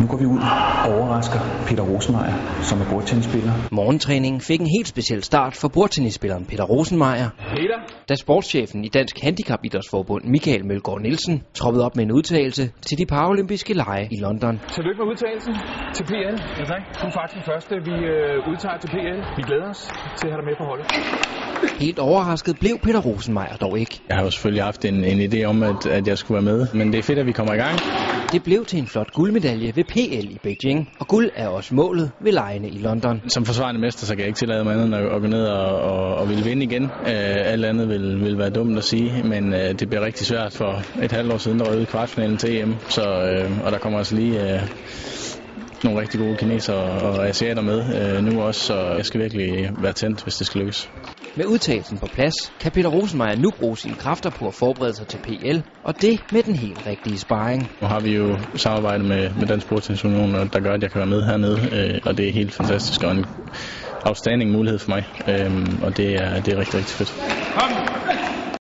Nu går vi ud og overrasker Peter Rosenmeier, som er bordtennisspiller. Morgentræningen fik en helt speciel start for bordtennisspilleren Peter Rosenmeier, Peter, da sportschefen i Dansk Handicapidrætsforbund Michael Mølgaard Nielsen troppede op med en udtalelse til de paralympiske lege i London. tillykke med udtagelsen til PL. Ja, tak. Du er faktisk den første, vi øh, udtager til PL. Vi glæder os til at have dig med på holdet. Helt overrasket blev Peter Rosenmeier dog ikke. Jeg har jo selvfølgelig haft en, en idé om, at, at jeg skulle være med, men det er fedt, at vi kommer i gang. Det blev til en flot guldmedalje ved PL i Beijing, og guld er også målet ved lejene i London. Som forsvarende mester, så kan jeg ikke tillade mig andet end at, gå ned og, og, og ville vinde igen. Uh, alt andet vil, vil være dumt at sige, men uh, det bliver rigtig svært for et halvt år siden, der røde kvartfinalen til EM. Så, uh, og der kommer altså lige uh, nogle rigtig gode kinesere og asiater med øh, nu også, så jeg skal virkelig være tændt, hvis det skal lykkes. Med udtagelsen på plads, kan Peter Rosenmeier nu bruge sine kræfter på at forberede sig til PL, og det med den helt rigtige sparring. Nu har vi jo samarbejdet med, med Dansk Sportsunion, der gør, at jeg kan være med hernede, øh, og det er helt fantastisk og en outstanding mulighed for mig, øh, og det er, det er rigtig, rigtig fedt. Kom!